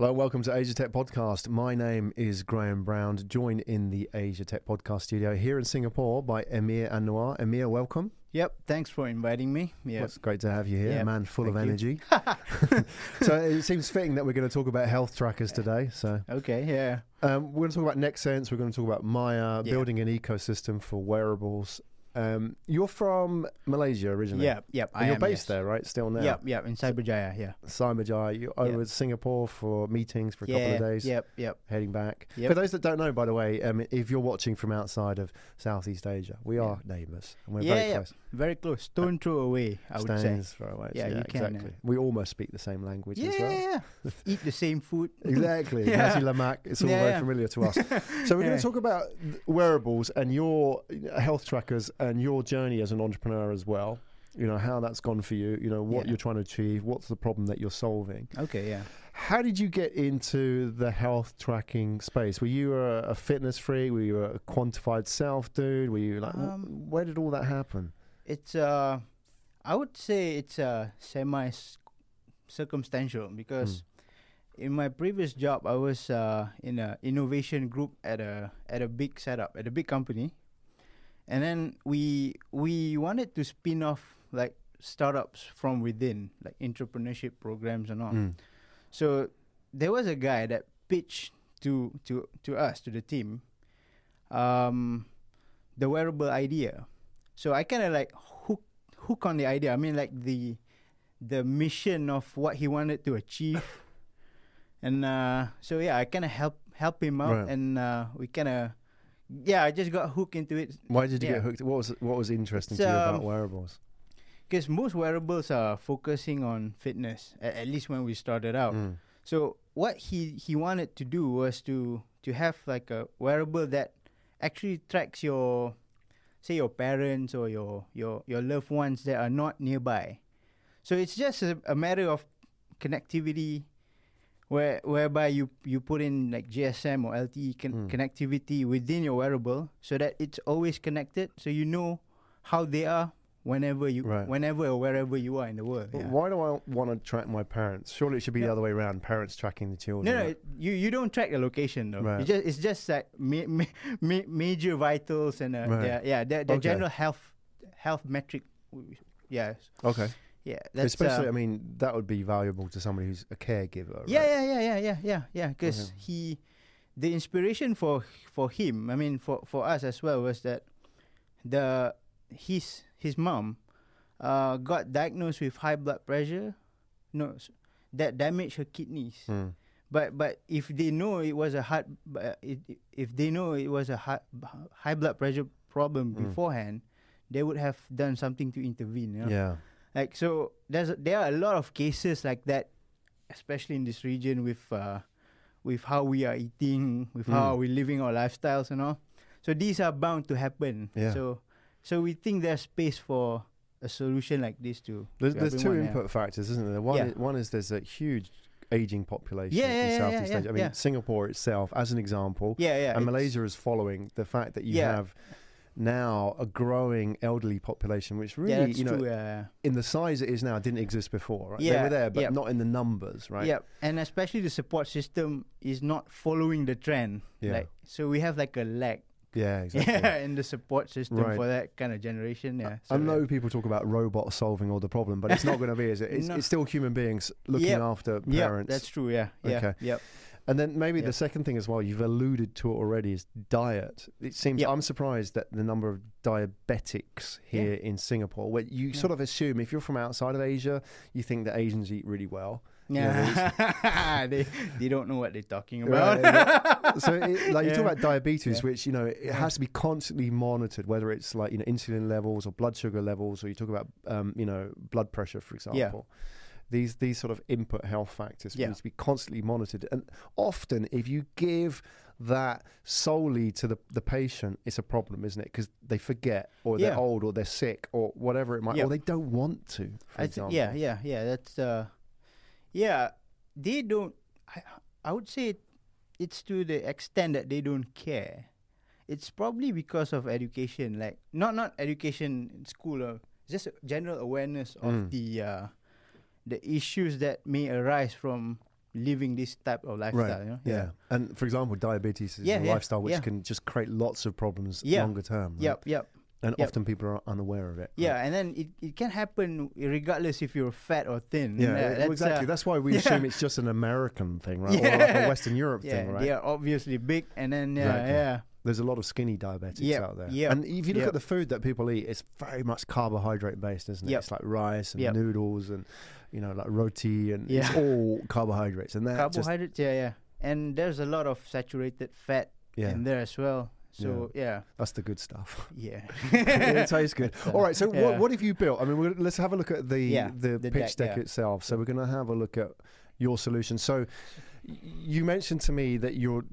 Hello, welcome to Asia Tech Podcast. My name is Graham Brown, joined in the Asia Tech Podcast studio here in Singapore by Emir Anwar. Emir, welcome. Yep, thanks for inviting me. Yeah, it's great to have you here, a Yep, man full of thank you. energy. so it seems fitting that we're going to talk about health trackers today. So okay, yeah. um, we're going to talk about NextSense, we're going to talk about Maya, building an ecosystem for wearables. Um, you're from Malaysia originally. Yep, yep. And I you're am, based yes. there, right? Still now. Yep, yep, in Cyberjaya, yeah. Cyberjaya. You're over Yeah. Singapore for meetings for a yeah, couple of days. Yep, yep. heading back. Yep. For those that don't know, by the way, um, if you're watching from outside of Southeast Asia, we Yeah. are neighbours and we're Yeah, very yeah. close. Very close. Stone throw away, I would say. Throw away. Yeah, you can, exactly. We almost speak the same language Yeah, as well. yeah, yeah. Eat the same food. Exactly. Yeah. Nasi lemak. It's all Yeah, very familiar to us. So we're going to talk about wearables and your health trackers and your journey as an entrepreneur as well. You know how that's gone for you. You know what Yeah. you're trying to achieve. What's the problem that you're solving? Okay, yeah. How did you get into the health tracking space? Were you a, a fitness freak? Were you a quantified self dude? Were you like, wh- Um, where did all that happen? It's uh I would say it's uh semi circumstantial because Hmm. in my previous job I was uh in an innovation group at a at a big setup at a big company. And then we we wanted to spin off like startups from within, like entrepreneurship programs and all. Mm. So there was a guy that pitched to to to us to the team, um, the wearable idea. So I kind of like hook hook on the idea. I mean, like the the mission of what he wanted to achieve, and uh, so yeah, I kind of help help him out, Right. and uh, we kind of yeah, I just got hooked into it Why did you Yeah. get hooked? What was what was interesting to you about um, wearables? because most wearables are focusing on fitness. At, at least when we started out. Mm. So what he he wanted to do was to to have like a wearable that actually tracks your say your parents or your your your loved ones that are not nearby. So it's just a, a matter of connectivity where whereby you you put in like GSM or LTE con- Mm. connectivity within your wearable so that it's always connected so you know how they are whenever you Right. whenever or wherever you are in the world. But yeah. Why do I want to track my parents? Surely it should be the other way around. Parents tracking the children. No, no, it- you you don't track the location though. Right. It's just it's just like ma- ma- major vitals and uh, Right. yeah, yeah, the, the Okay. general health health metric. Yes. Okay. Yeah. Especially, uh, I mean, that would be valuable to somebody who's a caregiver. yeah, right? yeah, yeah, yeah, yeah, yeah, yeah. Because Okay. he, the inspiration for for him, I mean, for for us as well, was that the his his mom, uh, got diagnosed with high blood pressure, no, that damaged her kidneys. Mm. But but if they know it was a heart, uh, it, if they know it was a high, high blood pressure problem Mm. beforehand, they would have done something to intervene. You know? Yeah. Like so, there's there are a lot of cases like that, especially in this region with uh, with how we are eating, with how Mm. we're living our lifestyles and all. So these are bound to happen. Yeah. So so we think there's space for a solution like this to. There's, to there's two yeah. factors, isn't there? One, Yeah. is, one is there's a huge aging population Yeah, in yeah, yeah, Southeast yeah, Asia. I mean. Singapore itself, as an example, Yeah, yeah. and Malaysia is following the fact that you have now a growing elderly population, which really, yeah, you know, true. Yeah. in the size it is now, didn't exist before. Right? they were there, but yeah. not in the numbers, right? Yeah, and especially the support system is not following the trend. Yeah. Like, so we have like a lag. Yeah, exactly. Yeah, in the support system Right. for that kind of generation. Yeah. I So, know people talk about robots solving all the problem, but it's not going to be, is it? It's, No. it's still human beings looking Yep. after Yeah, parents. that's true. Yeah. Yeah. Okay. Yep. And then maybe the second thing as well, you've alluded to it already, is diet. It seems Yep. I'm surprised that the number of diabetics here in Singapore. Where you Yeah. sort of assume if you're from outside of Asia, you think that Asians eat really well. Yeah. they they don't know what they're talking Right, about. so, it, like you talk about diabetes, Yeah. which you know it has to be constantly monitored, whether it's like you know insulin levels or blood sugar levels, or you talk about um, you know blood pressure, for example. These these sort of input health factors Yeah. need to be constantly monitored, and often if you give that solely to the, the patient, it's a problem, isn't it? Because they forget, or they're old, or they're sick, or whatever it might, Yeah. or they don't want to. For I think, yeah, yeah, yeah. That's uh, yeah. They don't. I I would say it, it's to the extent that they don't care. It's probably because of education, like not not education in school, or just general awareness of Mm. the uh, the issues that may arise from living this type of lifestyle. Right. You know? Yeah. And for example, diabetes is Yeah, a yeah, lifestyle which yeah. can just create lots of problems Yeah. longer term. right? Yep. Yep. And Yep. often people are unaware of it. Yeah, and then it, it can happen regardless if you're fat or thin. Yeah, Uh, well, exactly. uh, That's why we yeah. assume it's just an American thing, right? Or Yeah. like a Western Europe yeah, thing, right? Yeah, obviously big, and then yeah, Exactly. yeah, There's a lot of skinny diabetics Yep, out there. yep, And if you look yep. at the food that people eat, it's very much carbohydrate based, isn't it? Yep. It's like rice and noodles and, you know, like roti and it's all carbohydrates. And that just, carbohydrates. Yeah, yeah, and there's a lot of saturated fat yeah, in there as well. So yeah, that's the good stuff. yeah, it tastes good. All right, so yeah. what, what have you built? I mean, we're, let's have a look at the Yeah, the, the pitch deck, deck, yeah. itself. So we're going to have a look at your solution. So you mentioned to me that you're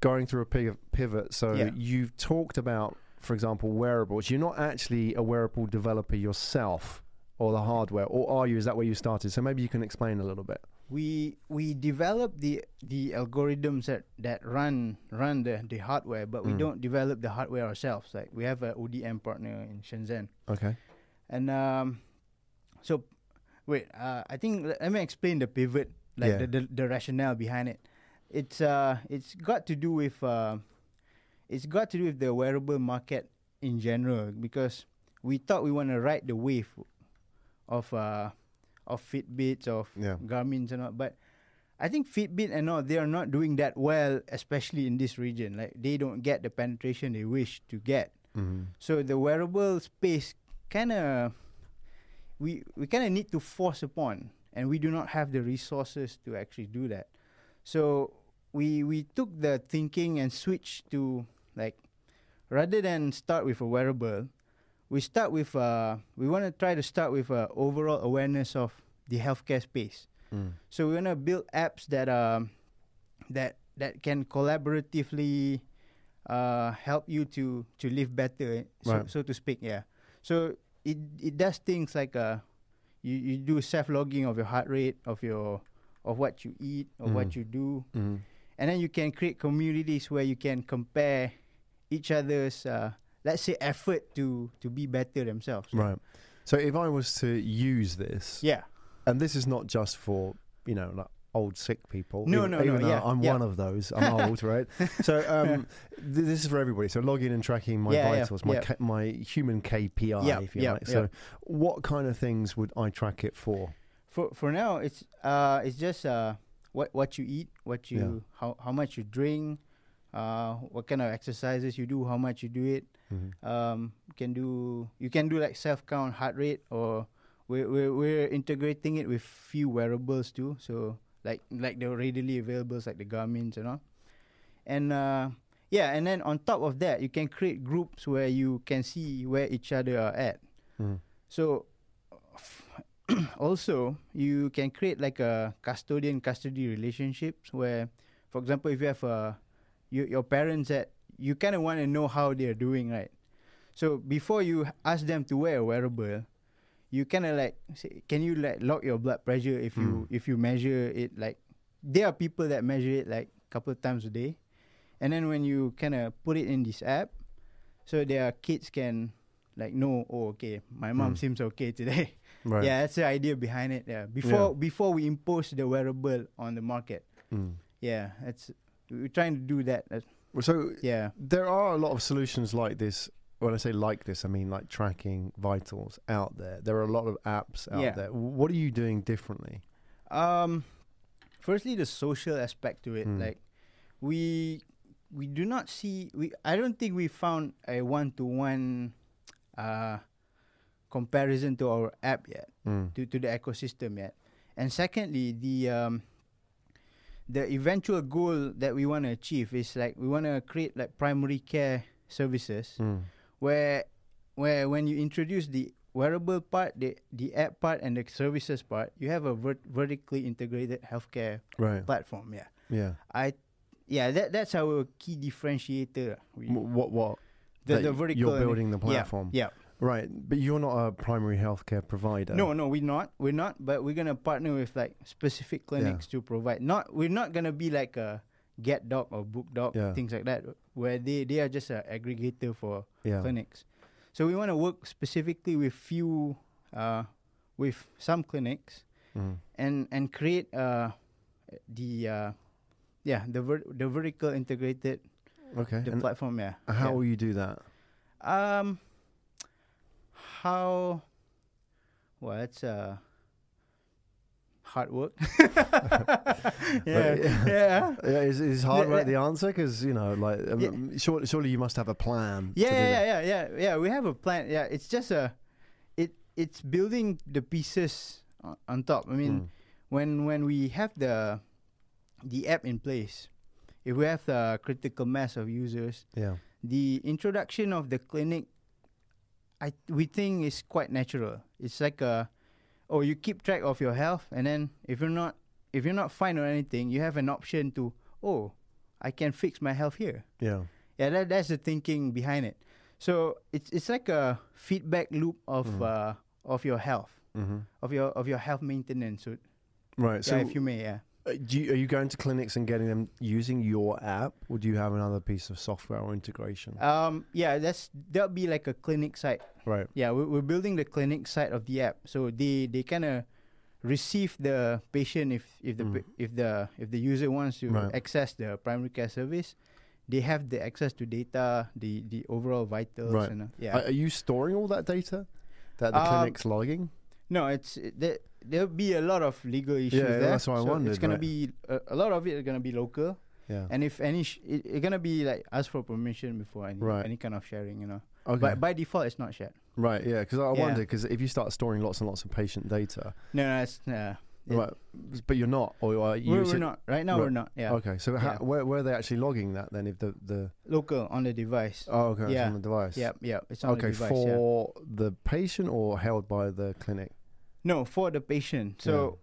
going through a pivot. So Yeah. you've talked about, for example, wearables. You're not actually a wearable developer yourself, or the hardware, or are you? Is that where you started? So maybe you can explain a little bit. we we develop the the algorithms that that run run the the hardware, but we Mm. don't develop the hardware ourselves. Like we have a ODM partner in Shenzhen. Okay. And um, so, wait. Uh, I think let, let me explain the pivot, like Yeah. the, the the rationale behind it. It's uh, it's got to do with uh, it's got to do with the wearable market in general because we thought we want to ride the wave of uh, of Fitbits of Yeah. Garmin's and all, but I think Fitbit and all they are not doing that well, especially in this region. Like they don't get the penetration they wish to get. hmm So the wearable space kind of we we kind of need to force upon, and we do not have the resources to actually do that. So we we took the thinking and switched to like rather than start with a wearable, we start with uh we want to try to start with a overall awareness of the healthcare space. Mm. So we want to build apps that um that that can collaboratively uh help you to to live better, so, Right. so to speak. Yeah. So it it does things like uh you you do self logging of your heart rate, of your of what you eat, of what Mhm. you do, hmm and then you can create communities where you can compare each other's uh let's say effort to to be better themselves. Right. So if I was to use this, Yeah. and this is not just for you know like old sick people. No, even, no, no, even though yeah, I'm yeah. one of those. I'm old, right? So um, th- this is for everybody. So logging and tracking my Yeah, vitals, my. K- my human KPI, if you like. So what kind of things would I track it for? For for now, it's uh it's just uh what what you eat, what you how how much you drink, uh what kind of exercises you do, how much you do it. Mhm. Um, you can do you can do like self count heart rate, or we're, we're we're integrating it with few wearables too. So like like the readily availables like the Garmin's and all, and uh yeah, and then on top of that, you can create groups where you can see where each other are at. Mhm. So also you can create like a custodian custody relationships where for example if you have a you, your parents that you kind of want to know how they're doing right? So before you ask them to wear a wearable you kind of like say, can you like log your blood pressure if you if you measure it like there are people that measure it like a couple of times a day. And then when you kind of put it in this app so their kids can like know oh okay my mom Mm. seems okay today Right. yeah, that's the idea behind it. Yeah, before before we impose the wearable on the market. Mm. Yeah, that's we're trying to do that. So yeah, there are a lot of solutions like this. When I say like this, I mean like tracking vitals out there. There are a lot of apps out Yeah. there. What are you doing differently? Um, firstly, the social aspect to it. Mm. Like, we we do not see. We I don't think we found a one to one, uh, comparison to our app yet. Mm. to, to the ecosystem yet. And secondly, the um, the eventual goal that we want to achieve is like we want to create like primary care services Mm. where where when you introduce the wearable part, the the app part, and the services part, you have a vert- vertically integrated healthcare Right. platform. Yeah, Yeah. I yeah that that's our key differentiator. We, What? What? the the vertical You're building the yeah, platform. Yeah. Right. But you're not a primary healthcare provider. No, no, we're not. We're not. But we're gonna partner with like specific clinics to provide. Not we're not gonna be like a Get doc or BookDoc Yeah. things like that, where they they are just an aggregator for Yeah. clinics. So we want to work specifically with few, uh, with some clinics Mm. and and create uh, the uh, yeah the ver- the vertical integrated Okay. the and platform. Yeah. how yeah. will you do that? Um, how? Well, it's uh, hard work. yeah, yeah. yeah, is is hard right yeah. the answer? Because you know, like, um, Yeah. surely, surely you must have a plan. yeah, yeah, yeah, yeah, yeah. We have a plan. Yeah, it's just a, it it's building the pieces on, on top. I mean, Mm. when when we have the, the app in place, if we have the critical mass of users, Yeah. the introduction of the clinic I we think is quite natural. It's like a oh you keep track of your health and then if you're not if you're not fine or anything, you have an option to oh I can fix my health here. Yeah. Yeah, that that's the thinking behind it. So it's it's like a feedback loop of Mhm. uh of your health, hmm of your of your health maintenance. So, Right. So, if you may, yeah. Uh, do you, are you going to clinics and getting them using your app, or do you have another piece of software or integration? Um, yeah, that's that'll be like a clinic site. right. Yeah, we're, we're building the clinic side of the app, so they they kind of receive the patient if if the Mm. if the if the user wants to Right. access the primary care service, they have the access to data, the the overall vitals, Right. and uh, yeah. Are, are you storing all that data that the Um, clinic's logging? No, it's it, there. There'll be a lot of legal issues Yeah, there. that's what I wondered, It's gonna right. be a, a lot of it is gonna be local, Yeah. and if any, sh- it, it's gonna be like ask for permission before any Right. any kind of sharing, you know. Okay. But by default, it's not shared. right. Yeah. Because I Yeah. wonder because if you start storing lots and lots of patient data, No, no, it's it- right? But you're not, or are you? we're, we're not right now. Right. We're not. Yeah, Okay. So how, Yeah. where where are they actually logging that then? If the the local on the device. oh okay it's on the device. Yep, yep. It's on Okay, the device. yeah. for the patient or held by the clinic. No, for the patient. So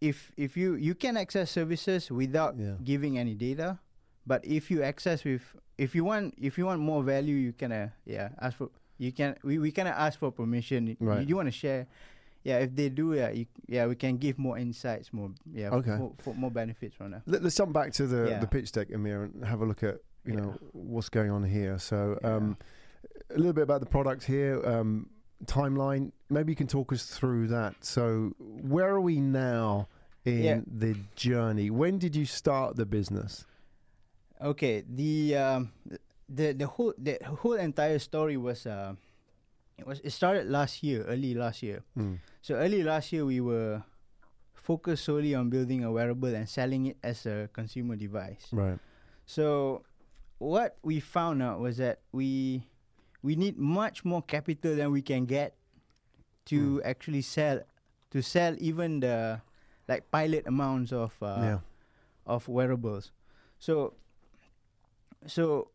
if if you you can access services without Yeah. giving any data, but if you access with if you want if you want more value, you can uh, yeah ask for you can we we can ask for permission. Right. You, want to share? Yeah, if they do, yeah, you, yeah, we can give more insights, more yeah, Okay. for, for more benefits from that. Let, us jump back to the, Yeah. the pitch deck, Emir, and have a look at you Yeah. know what's going on here. So Yeah. um, a little bit about the product here. Um, timeline. Maybe you can talk us through that. So where are we now in Yeah. the journey? When did you start the business? Okay, the um, the the whole the whole entire story was uh, it was it started last year, early last year. Mm. So early last year, we were focused solely on building a wearable and selling it as a consumer device. Right. So what we found out was that we we need much more capital than we can get to actually sell to sell even the like pilot amounts of uh, yeah. of wearables. So so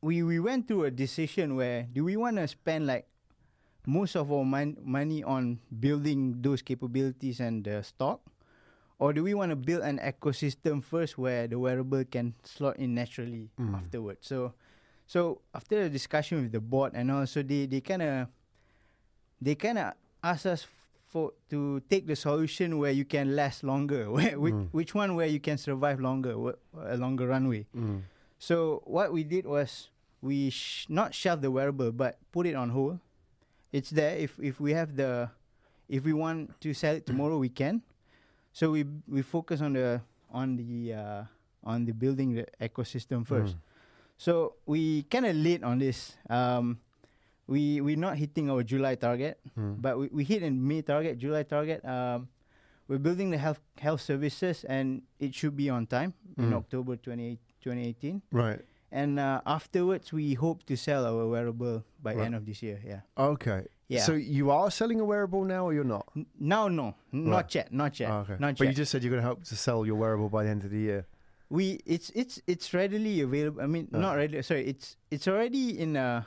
we we went through a decision where do we want to spend like most of our mon- money on building those capabilities and the stock or do we want to build an ecosystem first where the wearable can slot in naturally Mm. afterwards so so after the discussion with the board and also they they kind of they kind of asked us for to take the solution where you can last longer where which, Mm. which one where you can survive longer a longer runway Mm. so what we did was we sh- not shelve the wearable but put it on hold it's there if if we have the if we want to sell it tomorrow we can so we we focus on the on the uh, on the building the ecosystem first Mm. So we kind of late on this. Um, we we're not hitting our July target, Mm. but we, we hit in May target, July target. Um, we're building the health health services, and it should be on time in Mm. October 28, 2018. Right. And uh, afterwards, we hope to sell our wearable by Right. end of this year. Yeah, Okay. yeah. So you are selling a wearable now, or you're not? N- now, no, n- not Right. yet, not yet, Oh, okay. not but yet. you just said you're going to help to sell your wearable by the end of the year. We it's it's it's readily available. I mean, Uh. not readily. Sorry, it's it's already in a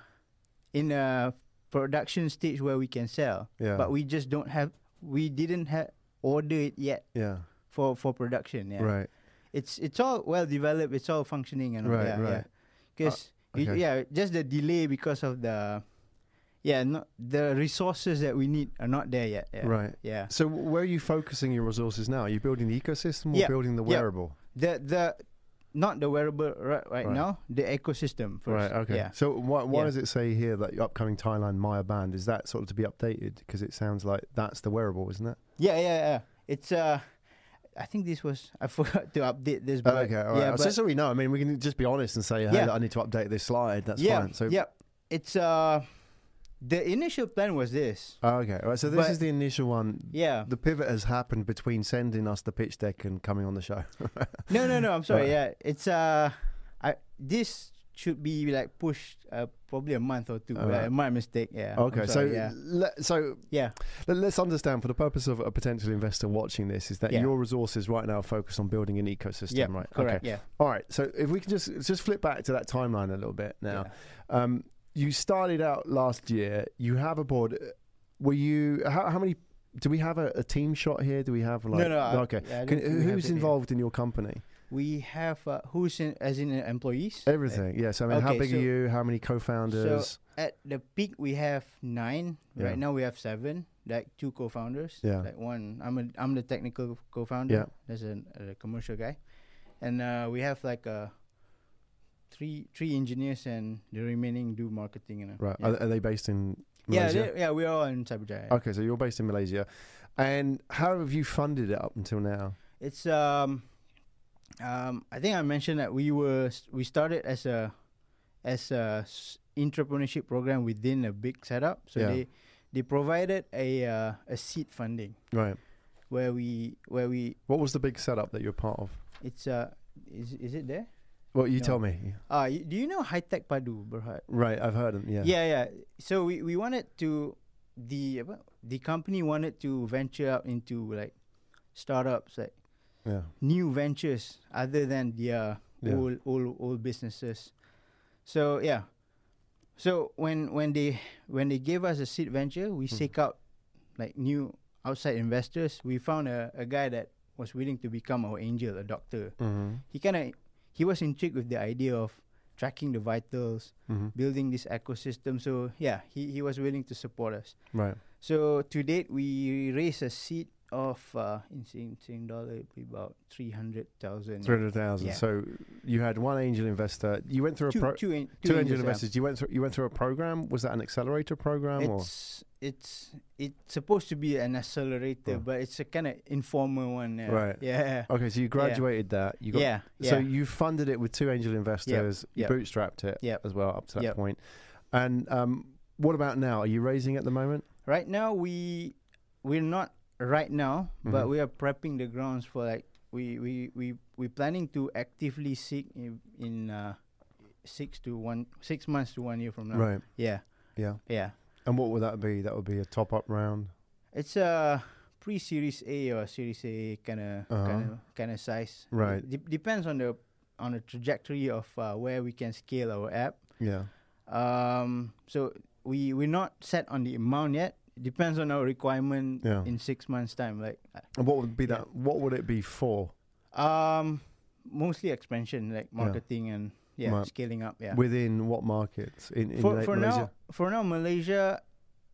in a production stage where we can sell. Yeah. but we just don't have we didn't have order it yet yeah. for for production yeah Right. it's it's all well developed it's all functioning and all, Right, yeah, right. because okay. yeah just the delay because of the yeah not the resources that we need are not there yet yeah. Right. yeah So where are you focusing your resources now? Are you building the ecosystem or Yeah, building the yeah. wearable? The the not the wearable right, right, Right. now the ecosystem first Right. Okay. yeah So why, why Yeah. does it say here that your upcoming Thailand Maya band is that sort of to be updated? Because it sounds like that's the wearable, isn't it? yeah yeah yeah it's uh I think this was I forgot to update this. Oh, But okay, all right. yeah, so so we know, I mean, we can just be honest and say, hey, Yeah. I need to update this slide. That's yeah, fine. So, yeah, it's uh, the initial plan was this. Oh, okay, all right. So this But- is the initial one. Yeah. The pivot has happened between sending us the pitch deck and coming on the show. No, no, no. I'm sorry. Yeah, it's uh, I this should be like pushed uh, probably a month or two. Alright. Uh, my mistake. Yeah. I'm okay, so yeah, le- so yeah, let- let's understand for the purpose of a potential investor watching this is that Yeah. your resources right now are focused on building an ecosystem, yeah, right? correct. Okay. Yeah. All right. So if we can just just flip back to that timeline a little bit now. Um, you started out last year. You have a board. Were you? How, how many? Do we have a, a team shot here? Do we have like? no, no. Okay. yeah, I Can, don't think we have who's involved in your company? We have uh, who's in as in uh, employees. Everything. Yes. I mean, how big so- are you? How many co-founders? At the peak, we have nine. Yeah. Right now, we have seven. Like two co-founders. Yeah. Like one, I'm a, I'm the technical co-founder. Yeah. There's a, a commercial guy, and uh, we have like uh, three three engineers, and the remaining do marketing. And uh, right. Yeah. Are, are they based in Malaysia? they- yeah, we're all in Cyberjaya. okay, so you're based in Malaysia, and how have you funded it up until now? It's um, um, I think I mentioned that we were we started as a as a s- entrepreneurship program within a big setup. So Yeah. they they provided a uh, a seed funding Right. where we where we What was the big setup that you're part of? it's uh is is it there? Well, you No. tell me. Uh do you know HeiTech Padu, Berhad? Right, I've heard them. Yeah. Yeah, yeah. So we, we wanted to the the company wanted to venture out into like startups like Yeah. new ventures other than their Yeah. old old old businesses. So yeah. So when when they when they gave us a seed venture, we Mhm. seek out like new outside investors. We found a, a guy that was willing to become our angel, a doctor. Mm-hmm. He kind of he was intrigued with the idea of tracking the vitals, Mm-hmm. building this ecosystem. So yeah, he, he was willing to support us. Right. So to date, we raised a seed of uh, in Sing, Sing dollar, it'd be about three hundred thousand. Three hundred thousand. Yeah. So you had one angel investor. You went through a Two, pro- two, in, two angel angels, investors. You went through. You went through a program. Was that an accelerator program or? It's it's it's supposed to be an accelerator, Oh. but it's a kind of informal one. Yeah. Right. Yeah. Okay, so you graduated that. You got. yeah. So yeah. you funded it with two angel investors. You yep. bootstrapped it Yep. as well up to that Yep. point. And um, what about now? Are you raising at the moment? right now we we're not right now, but Mhm. we are prepping the grounds for like we we we we planning to actively seek in, in uh, six to one six months to one year from now. Right. Yeah. Yeah. Yeah. And what would that be? That would be a top up round. It's a pre-series A or Series A kind of Uh-huh. kind of kind of size. Right. De- depends on the on the trajectory of uh, where we can scale our app. Yeah. Um. So we we're not set on the amount yet. Depends on our requirement Yeah. in six months time. Like And what would be Yeah. that? What would it be for? um, mostly expansion, like marketing and yeah, Right. scaling up. Yeah. Within what markets? In, in for Ma- for Malaysia? now, for now, Malaysia.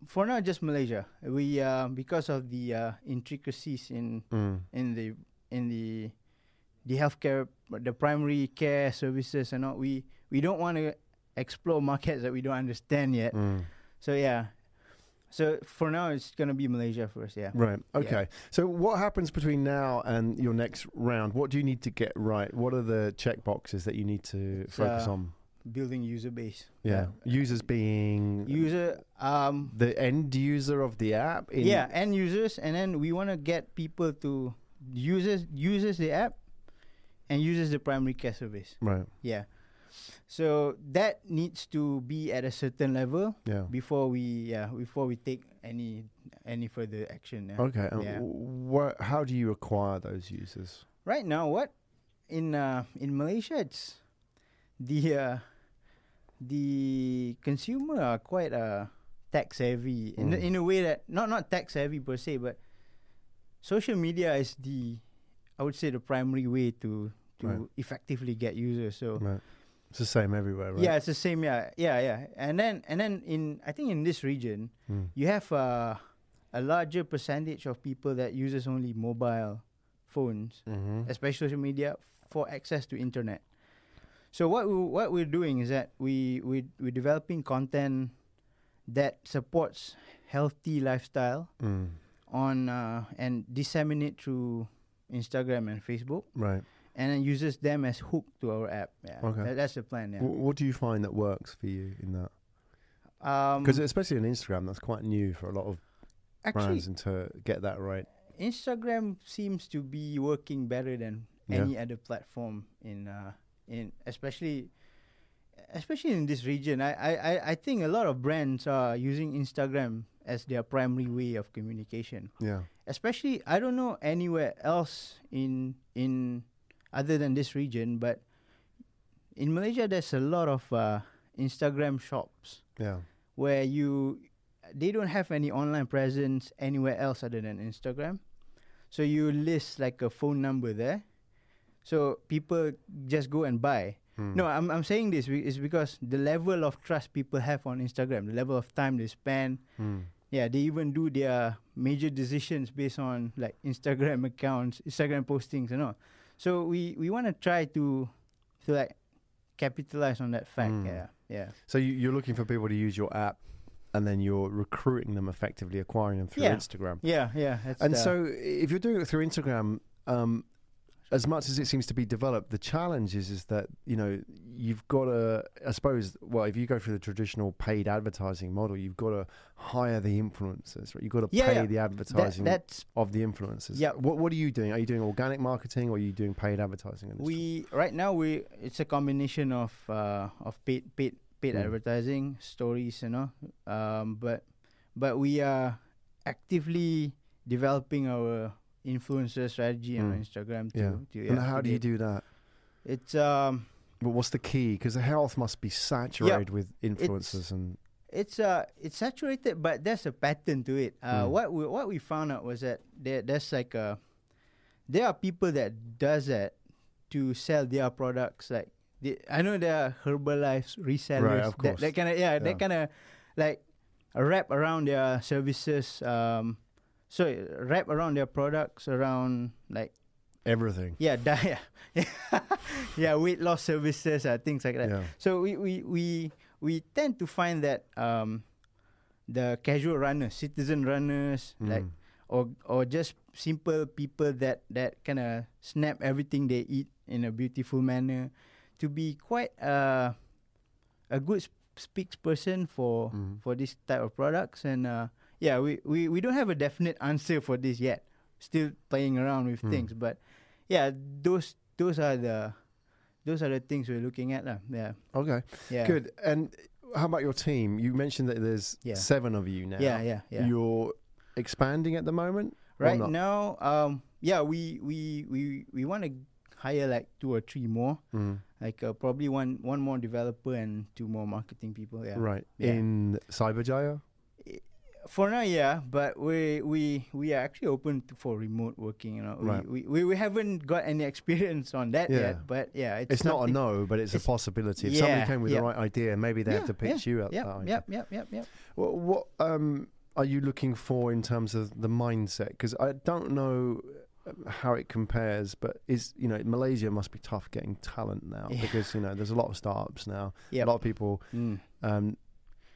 For now, just Malaysia. We uh because of the uh, intricacies in Mm. in the in the the healthcare the primary care services and all we we don't want to explore markets that we don't understand yet Mm. so yeah so for now it's gonna be malaysia first yeah Right. Okay. So what happens between now and your next round? What do you need to get right? What are the check boxes that you need to It's, focus uh, on? building user base Yeah. Users being user um the end user of the app. In, yeah end users and then we want to get people to users uses the app and uses the primary care service Right. yeah so that needs to be at a certain level Yeah. before we yeah before we take any any further action. Yeah. Okay. Yeah. wh- how do you acquire those users? Right now, what in uh, in Malaysia, it's the uh, the consumer are quite uh, tech savvy in Mm. in a way that not not tech savvy per se, but social media is the I would say the primary way to to Right. effectively get users. So Right. It's the same everywhere, right? yeah, it's the same. Yeah, yeah, yeah. And then and then in I think in this region, Mm. you have uh, a larger percentage of people that uses only mobile phones, Mm-hmm. especially social media, for access to internet. So what we what we're doing is that we we we're developing content that supports healthy lifestyle Mm. on uh, and disseminate through Instagram and Facebook, Right. And then uses them as hook to our app. Yeah, Okay. That- that's the plan. Yeah, Wh- What do you find that works for you in that? um, Because especially on Instagram, that's quite new for a lot of actually, brands, and to get that right. Instagram seems to be working better than Yeah. any other platform in uh, in especially especially in this region. I, I, I- I think a lot of brands are using Instagram as their primary way of communication. Yeah. Especially I don't know anywhere else in in other than this region, but in Malaysia there's a lot of uh, Instagram shops Yeah. where you they don't have any online presence anywhere else other than Instagram. So you list like a phone number there. So people just go and buy. Hmm. No, I'm I'm saying this is because the level of trust people have on Instagram, the level of time they spend. Hmm. Yeah, they even do their major decisions based on like Instagram accounts, Instagram postings and all. So we we want to try to to like capitalize on that fact. Mm. Yeah. Yeah. So you, you're looking for people to use your app, and then you're recruiting them effectively, acquiring them through Yeah. Instagram. Yeah, yeah. And so, if you're doing it through Instagram, um, as much as it seems to be developed, the challenge is, is that you know you've got to. I suppose, well, if you go through the traditional paid advertising model, you've got to hire the influencers, right? You've got to Yeah, pay yeah. the advertising that's of the influencers. Yeah. What What are you doing? Are you doing organic marketing, or are you doing paid advertising? we right now we it's a combination of uh of paid paid paid Mm. advertising stories you know um but but we are actively developing our influencer strategy on Mm. Instagram to, Yeah. to and how do you do that? it's um But what's the key? Because the health must be saturated with influencers and it's uh it's saturated but there's a pattern to it uh Mm. what we what we found out was that there there's like a there are people that does that to sell their products like they, i know there are herbalife resellers right, of course. that kind of yeah, Yeah. they kind of like wrap around their services um so wrap around their products around like everything. yeah diet yeah weight loss services uh, things like that Yeah. so we, we, we, we tend to find that um, the casual runners, citizen runners, like Mm. or or just simple people that that kind of snap everything they eat in a beautiful manner, to be quite uh, a good sp- spokesperson for Mm. for this type of products. And uh, yeah, we, we, we don't have a definite answer for this yet. Still playing around with Mm. things, but yeah, those those are the those are the things we're looking at, lah. Yeah, Okay. yeah. Good. And how about your team? You mentioned that there's Yeah. seven of you now. Yeah, yeah, yeah. You're expanding at the moment. right now, um, yeah, we we we we want to hire like two or three more, Mm. like uh, probably one one more developer and two more marketing people. Yeah. Right. Yeah. In Cyberjaya? For now, yeah, but we we we are actually open to, for remote working. You know, Right. we, we we haven't got any experience on that Yeah. yet, but yeah, it's, It's, not a no, but it's, a possibility. If somebody came with yeah. the right idea, maybe they have to pitch you Yep, that idea. yep, yep, yep, yep. What, um, are you looking for in terms of the mindset? Because I don't know uh, how it compares, but is you know Malaysia must be tough getting talent now Yeah. because you know there's a lot of startups now, Yep. a lot of people Mm. um,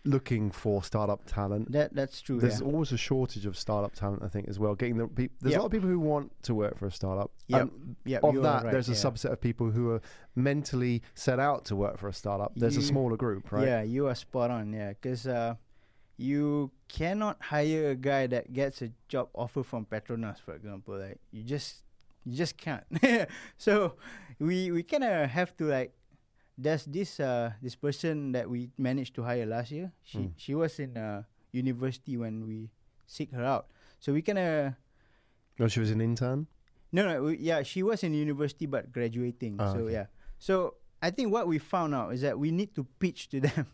looking for startup talent. That that's true. There's yeah. always a shortage of startup talent, I think, as well. Getting the peop there's Yep. a lot of people who want to work for a startup. Yep. Um, Yep, of that, right, there's a yeah. subset of people who are mentally set out to work for a startup. There's a smaller group, right? Yeah, you are spot on. Yeah, because uh, you cannot hire a guy that gets a job offer from Petronas, for example. Like you just you just can't. so we we kind of have to like. There's this uh this person that we managed to hire last year. She Mm. she was in uh, university when we seek her out. So we kind of Oh, she was an intern. no, no, we, yeah, she was in university but graduating. Ah, so okay. yeah, so I think what we found out is that we need to pitch to them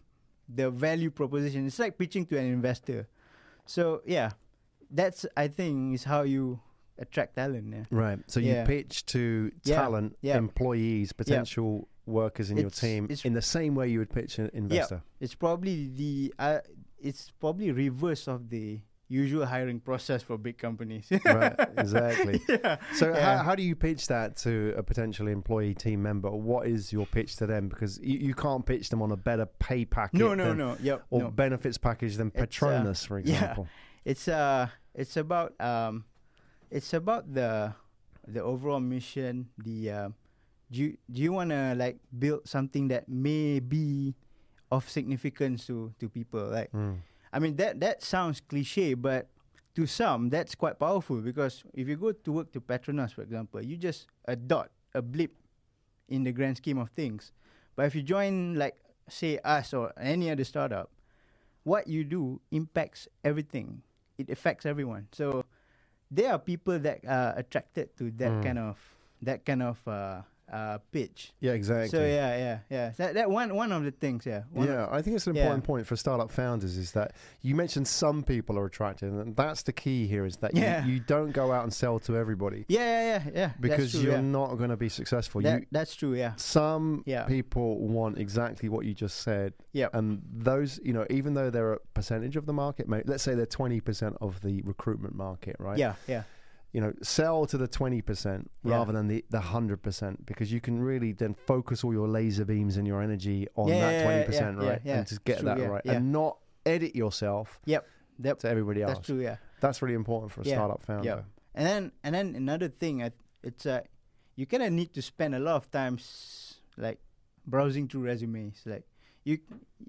the value proposition. It's like pitching to an investor. So yeah, that's I think is how you attract talent. Yeah, Right. So Yeah. you pitch to talent, yeah. employees, potential workers in your team in the same way you would pitch an investor. it's probably the uh, it's probably reverse of the usual hiring process for big companies. right. Exactly. yeah. So Yeah. how, how do you pitch that to a potential employee team member? What is your pitch to them? Because you, you can't pitch them on a better pay package. No, no, than- no. Yep. or no. benefits package than It's, uh, Petronas, for yeah. example. It's uh it's about um it's about the the overall mission, the uh, do you, do you want to like build something that may be of significance to to people? Like, Mm. I mean that that sounds cliche, but to some that's quite powerful because if you go to work to Petronas, for example, you just a dot, a blip in the grand scheme of things. But if you join like say us or any other startup, what you do impacts everything. It affects everyone. So there are people that are attracted to that Mm. kind of that kind of uh, uh, pitch. Yeah, exactly. So yeah, yeah, yeah. That that one one of the things. Yeah. One of- yeah, I think it's an yeah. important point for startup founders is that you mentioned some people are attracted, and that's the key here is that Yeah. you, you don't go out and sell to everybody yeah, yeah, yeah, yeah. because true, you're yeah. not going to be successful. That, you, that's true. Yeah. some Yeah. people want exactly what you just said, Yeah. and those, you know, even though they're a percentage of the market, let's say they're twenty percent of the recruitment market, right? Yeah. Yeah. You know, sell to the 20% Yeah. rather than the, the 100% because you can really then focus all your laser beams and your energy on Yeah, that yeah, yeah, 20%, yeah, right? yeah. And just get True, that right and not edit yourself Yep. Yep. to everybody else. That's true. Yeah. That's really important for a startup founder. yeah. And then and then another thing, it's uh, you kind of need to spend a lot of times like browsing through resumes. Like you,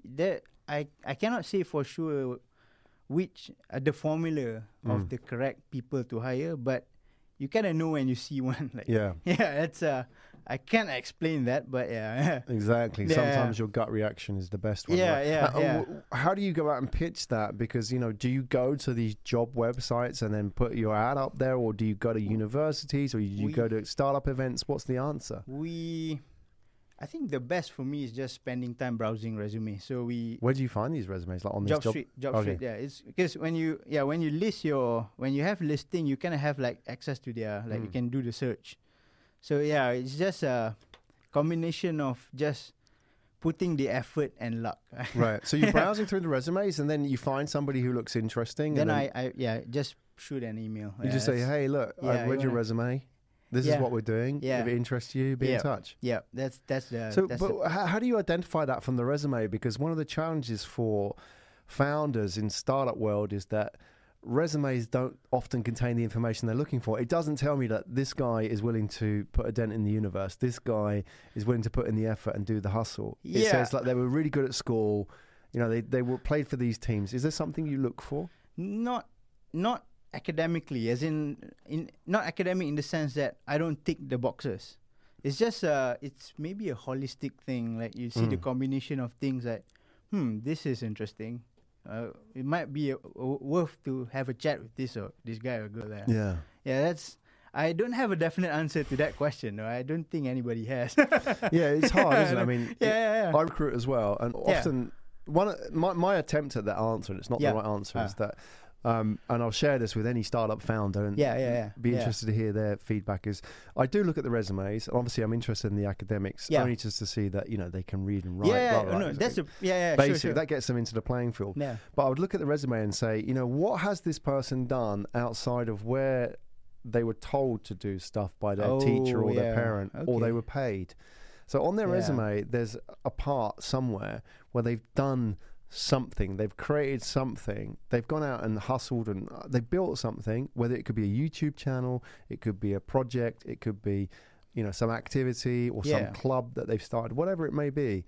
there, I I cannot say for sure which are the formula Mm. of the correct people to hire, but you kind of know when you see one. Like Yeah, yeah, it's uh, I can't explain that, but yeah, exactly. Yeah. Sometimes your gut reaction is the best one. Yeah, right? yeah, How- yeah. w- How do you go out and pitch that? Because, you know, do you go to these job websites and then put your ad up there or do you go to universities or do you We- go to startup events? What's the answer? we. I think the best for me is just spending time browsing resumes. So we Where do you find these resumes? Like on job, JobStreet job okay. street yeah it's because when you yeah when you list your when you have listing you kind of have like access to their like you Mm. can do the search so yeah it's just a combination of just putting the effort and luck Right. So you're browsing through the resumes, and then you find somebody who looks interesting. then and I, I yeah just shoot an email you Yeah, just say, "Hey, look, yeah, I've you read your wanna- resume. This is what we're doing. Yeah. If it interests you, be Yeah. in touch." yeah that's that's the so, that's but the, how, how do you identify that from the resume? Because one of the challenges for founders in startup world is that resumes don't often contain the information they're looking for. It doesn't tell me that this guy is willing to put a dent in the universe. This guy is willing to put in the effort and do the hustle. It says like they were really good at school. You know, they they were played for these teams. Is there something you look for? not not academically as in in not academic in the sense that I don't tick the boxes. It's just uh it's maybe a holistic thing. Like you see the Mm. combination of things like, hmm, this is interesting. Uh, it might be uh w- worth to have a chat with this or this guy or girl there. Yeah. Yeah, that's. I don't have a definite answer to that question. No, I don't think anybody has. Yeah, it's hard, isn't it? I mean, yeah, yeah, yeah. I recruit as well, and often one my my attempt at that answer, and it's not the right answer, is Ah. that, um, and I'll share this with any startup founder, and Yeah, yeah, yeah. be interested to hear their feedback. Is I do look at the resumes, and obviously I'm interested in the academics, only just to see that you know they can read and write. yeah, blah, blah, no, that's a yeah, yeah, basic. sure, sure. That gets them into the playing field. yeah, But I would look at the resume and say, you know, what has this person done outside of where they were told to do stuff by their teacher Oh, or their parent, or they were paid? So on their resume, there's a part somewhere where they've done something, they've created something, they've gone out and hustled and uh, they built something. Whether it could be a YouTube channel, it could be a project, it could be, you know, some activity or Yeah. some club that they've started, whatever it may be.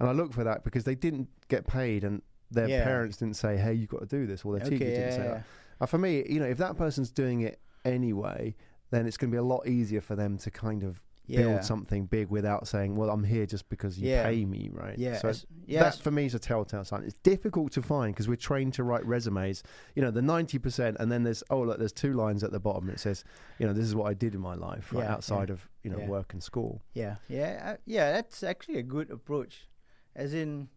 And I look for that because they didn't get paid and their Yeah. parents didn't say, "Hey, you've got to do this," or their teacher didn't yeah, say that. Uh, for me, you know, if that person's doing it anyway, then it's going to be a lot easier for them to kind of yeah. build something big without saying, "Well, I'm here just because you Yeah. pay me," right? Yeah, So yeah, that for me is a telltale sign. It's difficult to find because we're trained to write resumes. You know, the ninety percent, and then there's oh look, there's two lines at the bottom. It says, you know, this is what I did in my life, right, Yeah, outside of you know work and school. Yeah, yeah, uh, yeah. That's actually a good approach. As in,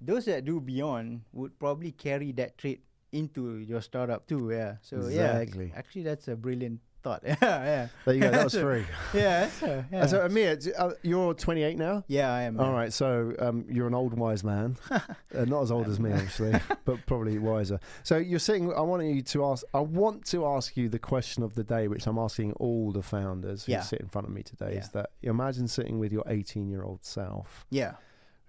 those that do beyond would probably carry that trait into your startup too. Yeah. So Exactly. yeah, actually, that's a brilliant thought. yeah, yeah, There you go. That was free. yeah. A, yeah. So Emir, uh, you're 28 now. yeah, I am. All right. so um, you're an old wise man, uh, not as old as me, obviously, but probably wiser. So you're sitting. I want you to ask. I want to ask you the question of the day, which I'm asking all the founders who Yeah. sit in front of me today. Is that you imagine sitting with your 18 year old self, Yeah,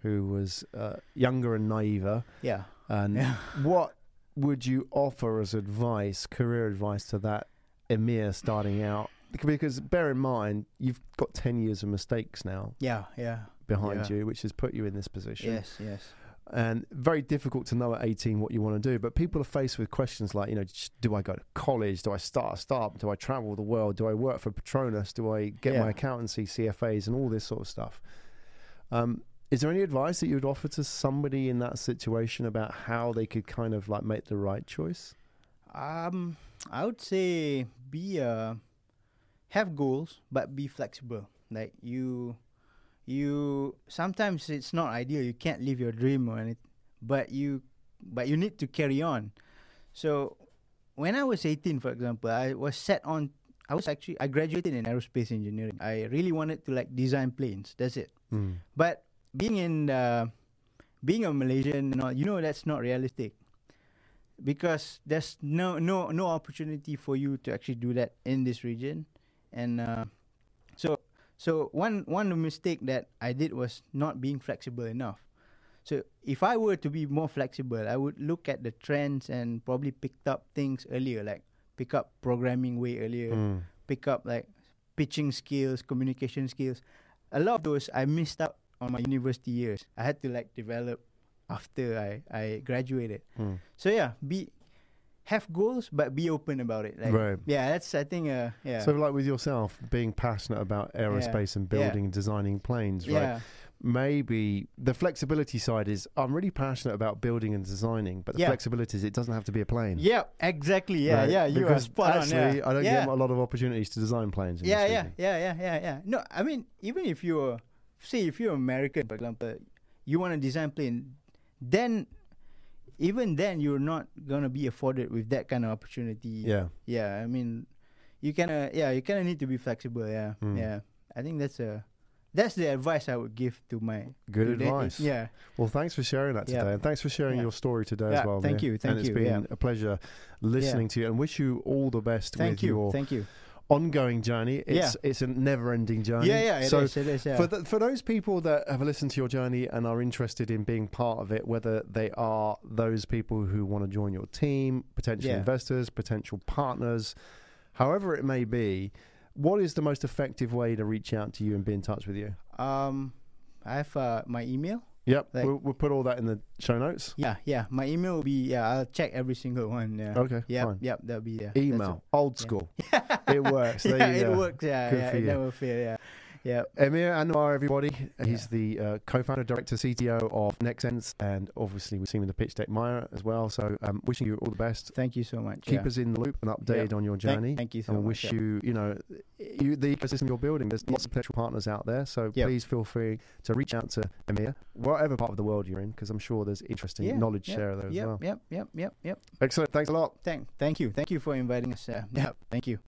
who was uh, younger and naiver, yeah, and yeah. what would you offer as advice, career advice to that Emir starting out because bear in mind you've got ten years of mistakes now Yeah, yeah. behind Yeah. you, which has put you in this position. Yes, yes. and very difficult to know at 18 what you want to do. But people are faced with questions like, you know, do I go to college? Do I start a startup? Do I travel the world? Do I work for Petronas? Do I get my accountancy, CFAs, and all this sort of stuff? Um, is there any advice that you would offer to somebody in that situation about how they could kind of like make the right choice? Um, I would say be uh, have goals, but be flexible. Like you, you sometimes it's not ideal. You can't live your dream or anything, but you, but you need to carry on. So, when I was 18, for example, I was set on. I was actually I graduated in aerospace engineering. I really wanted to like design planes. That's it. Mm. But being in uh, being a Malaysian and all, you know that's not realistic because there's no no no opportunity for you to actually do that in this region, and uh, so so one one mistake that I did was not being flexible enough. So if I were to be more flexible, I would look at the trends and probably picked up things earlier, like pick up programming way earlier Mm. pick up like pitching skills, communication skills. A lot of those I missed out on my university years. I had to like develop after I, I graduated. Mm. So yeah, be have goals but be open about it. Like Right. yeah, that's I think uh yeah. So, like with yourself, being passionate about aerospace and Yeah. building and designing planes, right? yeah. maybe the flexibility side is I'm really passionate about building and designing, but the Yeah. flexibility is it doesn't have to be a plane. Yeah, exactly. Yeah, right? yeah, you are because on. actually, Yeah. I don't yeah. get a lot of opportunities to design planes. Yeah, yeah, yeah, yeah, yeah, yeah. No, I mean, even if you're, say, if you're American, for example, you want to design plane, then, even then, you're not gonna be afforded with that kind of opportunity. yeah. yeah. I mean, you kind of, yeah, you kind of need to be flexible. Yeah, Mm. yeah. I think that's a, that's the advice I would give to my Good advice. Yeah, Well, thanks for sharing that today, Yeah. and thanks for sharing Yeah. your story today Yeah, as well. thank Mia. you, thank and it's you, been yeah. a pleasure listening to you, and wish you all the best thank with you, your thank you. Ongoing journey. It's Yeah. it's a never-ending journey. Yeah, yeah, it is. so it is. Yeah. For, th for those people that have listened to your journey and are interested in being part of it, whether they are those people who want to join your team, potential Yeah. investors, potential partners, however it may be, what is the most effective way to reach out to you and be in touch with you? um, I have uh, my email. Yep, Like- we'll, we'll put all that in the show notes. Yeah, yeah. My email will be yeah. I'll check every single one. Yeah. Okay, Yep, fine. yep. That'll be yeah. Email, old Yeah. school. It works. There yeah, you it go. works. Yeah, Good yeah. for It you. never fail. Yeah, yeah. Emir Anwar, everybody. He's the uh, co-founder, director, CTO of Nexense, and obviously we've seen him in the pitch deck Maya as well. So, um, wishing you all the best. Thank you so much. Keep yeah. us in the loop and updated on your journey. Thank, you so and much. wish yeah. you, you know, you, the ecosystem you're building. There's lots of potential partners out there, so please feel free to reach out to Emir, whatever part of the world you're in, because I'm sure there's interesting Yeah, knowledge share there as well. yep, yep, yep, yep. Excellent. Thanks a lot. Thank, thank you, thank you for inviting us. Uh, yeah, thank you.